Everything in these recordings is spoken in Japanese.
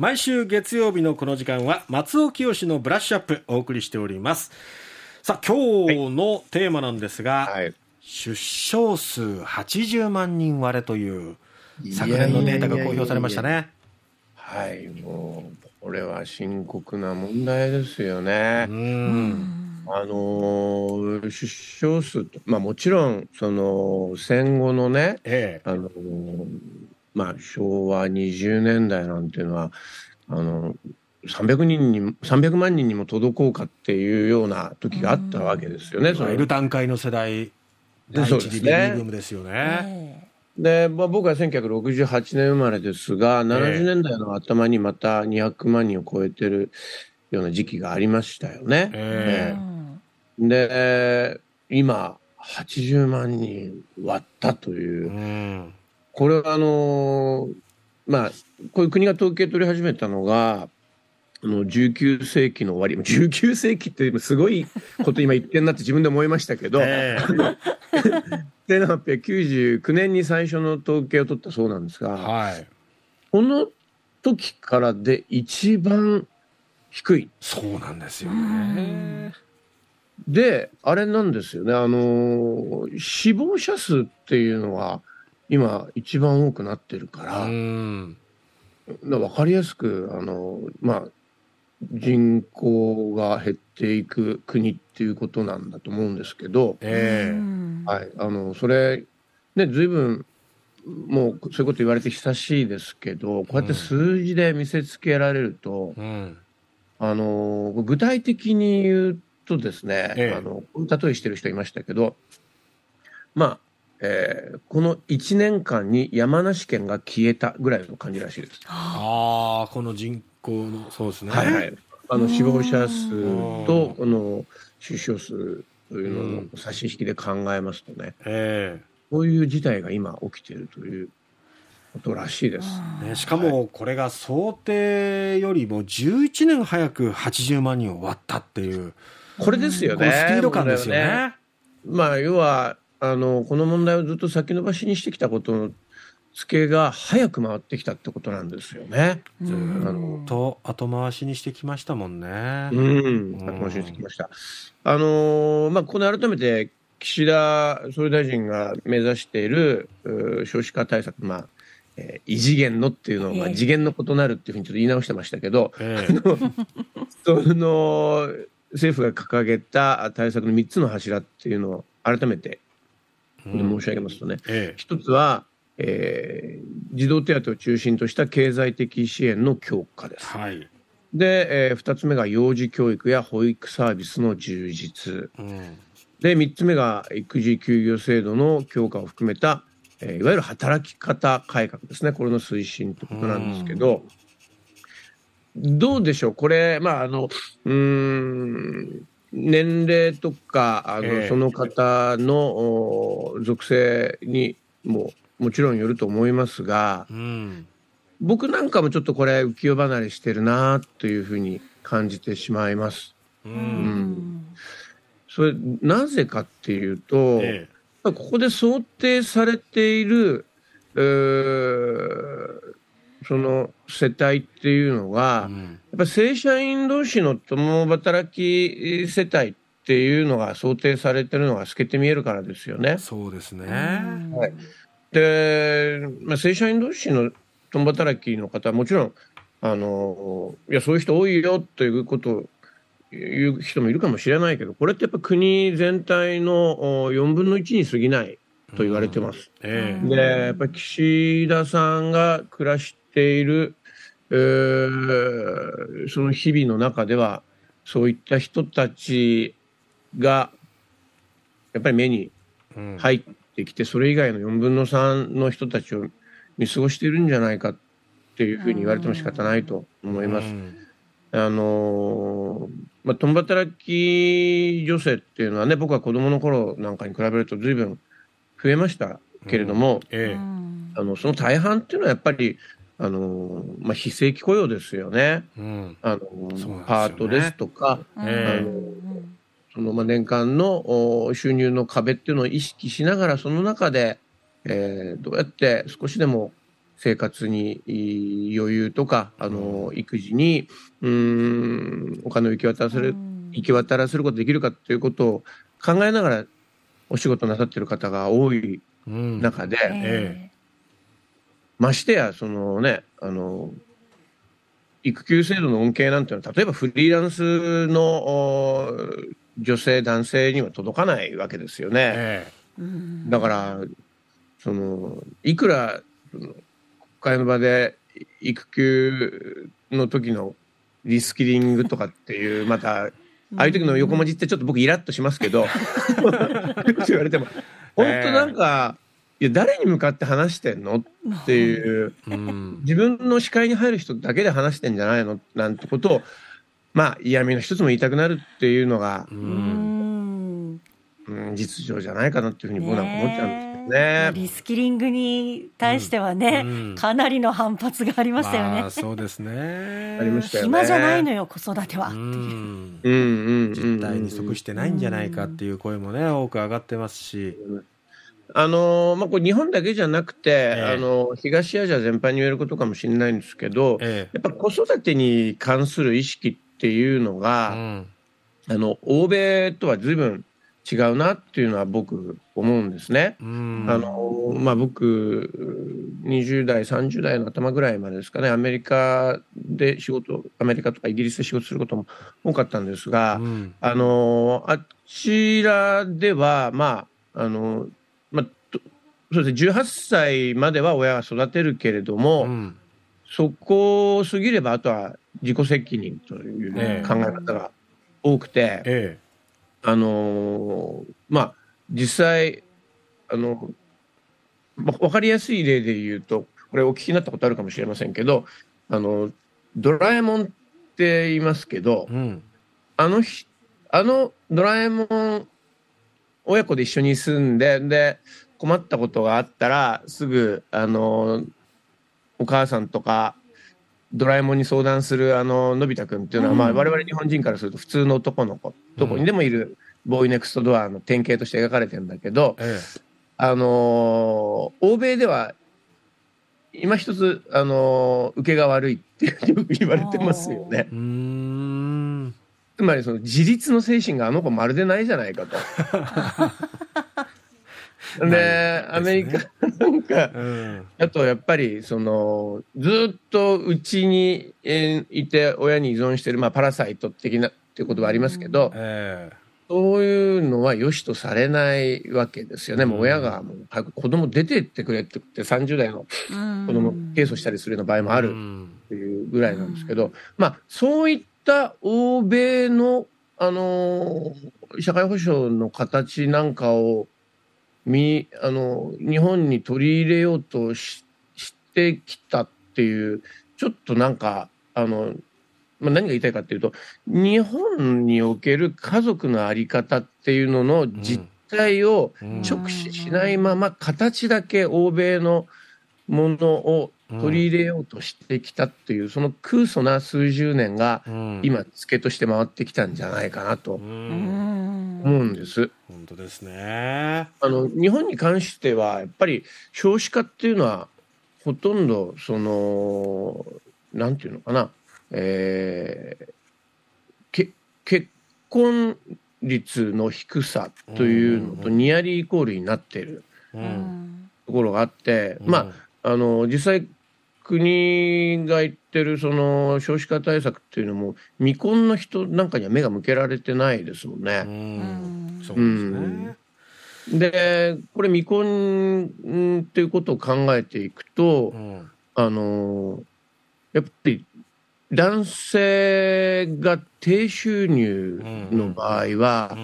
毎週月曜日のこの時間は松尾清のブラッシュアップお送りしております。さあ今日のテーマなんですが、はい、出生数80万人割れという昨年のデータが公表されましたね。はいもうこれは深刻な問題ですよね。うん。あの出生数まあもちろんその戦後のね、ええ、あのまあ、昭和20年代なんていうのはあの300人に300万人にも届こうかっていうような時があったわけですよね。その段階の世代第一次ベビーブームですよね。で、まあ、僕は1968年生まれですが、70年代の頭にまた200万人を超えてるような時期がありましたよね。えー、で、今、80万人割ったという、うんこれはあのまあこういう国が統計取り始めたのがあの19世紀の終わり19世紀ってすごいこと今言ってんなって 自分で思いましたけど、えー、1899年に最初の統計を取ったそうなんですが、はい、この時からで一番低い。そうなんですよね。であれなんですよねあの死亡者数っていうのは今一番多くなってるから、分かりやすくあのまあ人口が減っていく国っていうことなんだと思うんですけど、えー、はい、あのそれね随分もうそういうこと言われて久しいですけどこうやって数字で見せつけられると、うん、あの具体的に言うとですね、えー、あの例えしてる人いましたけどまあえー、この1年間に山梨県が消えたぐらいの感じらしいです。ああ、この人口の、そうですね。はいはい。あの死亡者数と、この出生数というのの差し引きで考えますとね、えー、こういう事態が今起きているということらしいです。ね、しかもこれが想定よりも11年早く80万人を割ったっていう。これですよね。スピード感ですよね。ねまあ、要は、あのこの問題をずっと先延ばしにしてきたことのツケが早く回ってきたってことなんですよね。ずっと後回しにしてきましたもんね。うん、後回しにしてきました。あのー、まあここで改めて岸田総理大臣が目指している少子化対策、まあ、えー、異次元のっていうのが次元の異なるっていうふうにちょっと言い直してましたけど、えー、その政府が掲げた対策の3つの柱っていうのを改めて申し上げますとね、ええ、一つは、えー、児童手当を中心とした経済的支援の強化です。はい、で、えー、2つ目が幼児教育や保育サービスの充実、うん、で3つ目が育児休業制度の強化を含めた、えー、いわゆる働き方改革ですね。これの推進ということなんですけど、うん、どうでしょう？これまああのうん年齢とかあの、えー、その方の属性にももちろんよると思いますが、うん、僕なんかもちょっとこれ浮世離れしてるなというふうに感じてしまいます。うん、うん、それなぜかっていうと、えー、ここで想定されている、えー、その世帯っていうのが、うん、やっぱ正社員同士の共働き世帯っていうのが想定されてるのが透けて見えるからですよね。そうですね。はい。で、まあ、正社員同士の共働きの方はもちろん、あの、いや、そういう人多いよということを言う人もいるかもしれないけど、これってやっぱ国全体の4分の1に過ぎないと言われてます。うんえー、で、やっぱり岸田さんが暮らしている、えー、その日々の中では、そういった人たちが、やっぱり目に入ってきて、それ以外の4分の3の人たちを見過ごしているんじゃないかっていうふうに言われても仕方ないと思います。あのまあ、共働き女性っていうのはね、僕は子供の頃なんかに比べると随分増えましたけれども、うん。ええ、あのその大半っていうのはやっぱりあの、まあ、非正規雇用ですよね。うん、あの、ね、パートですとか、あのそのまあ年間の収入の壁っていうのを意識しながらその中で、えー、どうやって少しでも生活に余裕とか、あの、育児に、うん、お金を行き渡らせる、行き渡らせることできるかということを考えながらお仕事なさってる方が多い中で、うんえ。ましてや、そのね、あの、育休制度の恩恵なんていうのは、例えばフリーランスの女性、男性には届かないわけですよね。えー、だから、その、いくら、国会の場で育休の時のリスキリングとかっていう、また、ああいう時の横文字ってちょっと僕イラッとしますけど、言われても、本当なんか、えーいや誰に向かって話してんのっていう、うん、自分の視界に入る人だけで話してんじゃないのなんてことをまあ嫌味の一つも言いたくなるっていうのが、うん、うん、実情じゃないかなっていうふうに僕なんか思っちゃうんですけどね。リスキリングに対してはね、うん、かなりの反発がありましたよね。まあ、そうですね。ありましたよね。暇じゃないのよ子育てはっていう。うんうんうん、実態に即してないんじゃないかっていう声もね多く上がってますし。あのまあ、これ日本だけじゃなくて、えー、あの東アジア全般に言えることかもしれないんですけど、えー、やっぱ子育てに関する意識っていうのが、うん、あの欧米とは随分違うなっていうのは僕思うんですね。あのまあ、僕20代30代の頭ぐらいまでですかねアメリカで仕事アメリカとかイギリスで仕事することも多かったんですが、うん、あのあちらではまああのまあ、そうですね、18歳までは親が育てるけれども、うん、そこを過ぎれば、あとは自己責任という、ね、考え方が多くて、ええ、あのー、まあ、実際、あの、まあ、分かりやすい例で言うと、これお聞きになったことあるかもしれませんけど、あの、ドラえもんって言いますけど、うん、あの日、あのドラえもん親子で一緒に住んで、で、困ったことがあったら、すぐ、あの、お母さんとか、ドラえもんに相談する、あの、のび太くんっていうのは、うん、まあ、我々日本人からすると普通の男の子、どこにでもいる、ボーイネクストドアの典型として描かれてるんだけど、ええ、あの欧米では、今一つ、あの受けが悪いってよく言われてますよね。つまりその自立の精神があの子まるでないじゃないかと。で、アメリカなんか、あとやっぱり、その、ずっとうちにいて親に依存してる、まあ、パラサイト的なっていうことはありますけど、えー、そういうのは良しとされないわけですよね。もう親がもう早く子供出てってくれって言って30代の子供ケースをしたりするような場合もあるっていうぐらいなんですけど、まあ、そういっった欧米の、あの社会保障の形なんかをみあの日本に取り入れようとししてきたっていうちょっとなんかあの、まあ、何が言いたいかっていうと日本における家族の在り方っていうのの実態を直視しないまま形だけ欧米のものを取り入れようとしてきたっていう、その空想な数十年が今付けとして回ってきたんじゃないかなと思うんです。本当ですね。あの日本に関してはやっぱり少子化っていうのはほとんどそのなんていうのかな、えー、け結婚率の低さというのとニアリーイコールになってるところがあって、まああの実際国が言ってるその少子化対策っていうのも未婚の人なんかには目が向けられてないですもんね。うん。そうですね。でこれ未婚っていうことを考えていくと、うん、あのやっぱり男性が低収入の場合は、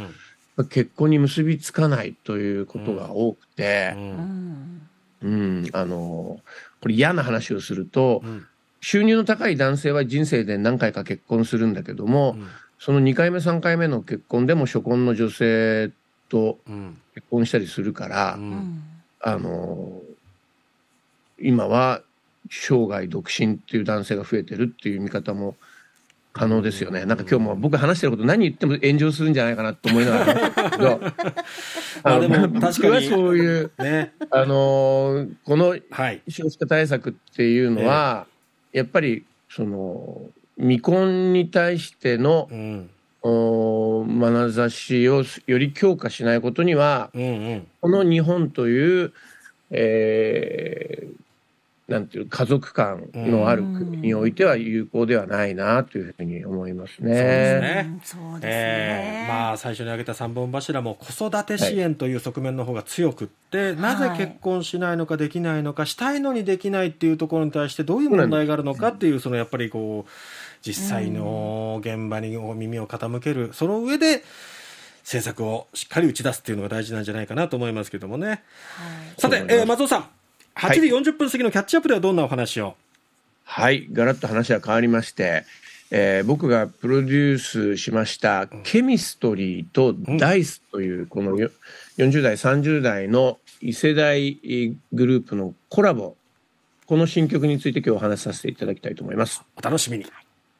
うん、結婚に結びつかないということが多くて、うん、うん、あのこれ嫌な話をすると、うん、収入の高い男性は人生で何回か結婚するんだけども、うん、その2回目3回目の結婚でも初婚の女性と結婚したりするから、あの今は生涯独身っていう男性が増えてるっていう見方も可能ですよね。なんか今日も僕話してること何言っても炎上するんじゃないかなと思いながら。けど、あでも確かに。そういう、ね、あのこの少子化対策っていうのは、やっぱりその未婚に対しての、うん。眼差しをより強化しないことには、うんうん、この日本という、えー、なんていう家族感のある国においては有効ではないなというふうに思いますね。そうですね。えー、まあ最初に挙げた三本柱も子育て支援という側面の方が強くって、はい、なぜ結婚しないのかできないのか、したいのにできないっていうところに対してどういう問題があるのかっていう、そのやっぱりこう実際の現場に耳を傾ける、その上で。政策をしっかり打ち出すっていうのが大事なんじゃないかなと思いますけどもね。はい、さて、えー、松尾さん、8時40分過ぎのキャッチアップではどんなお話を？はい、ガラッと話は変わりまして、えー、僕がプロデュースしました「ケミストリー」と「ダイス」というこの40代30代の異世代グループのコラボこの新曲について今日お話しさせていただきたいと思います。お楽しみに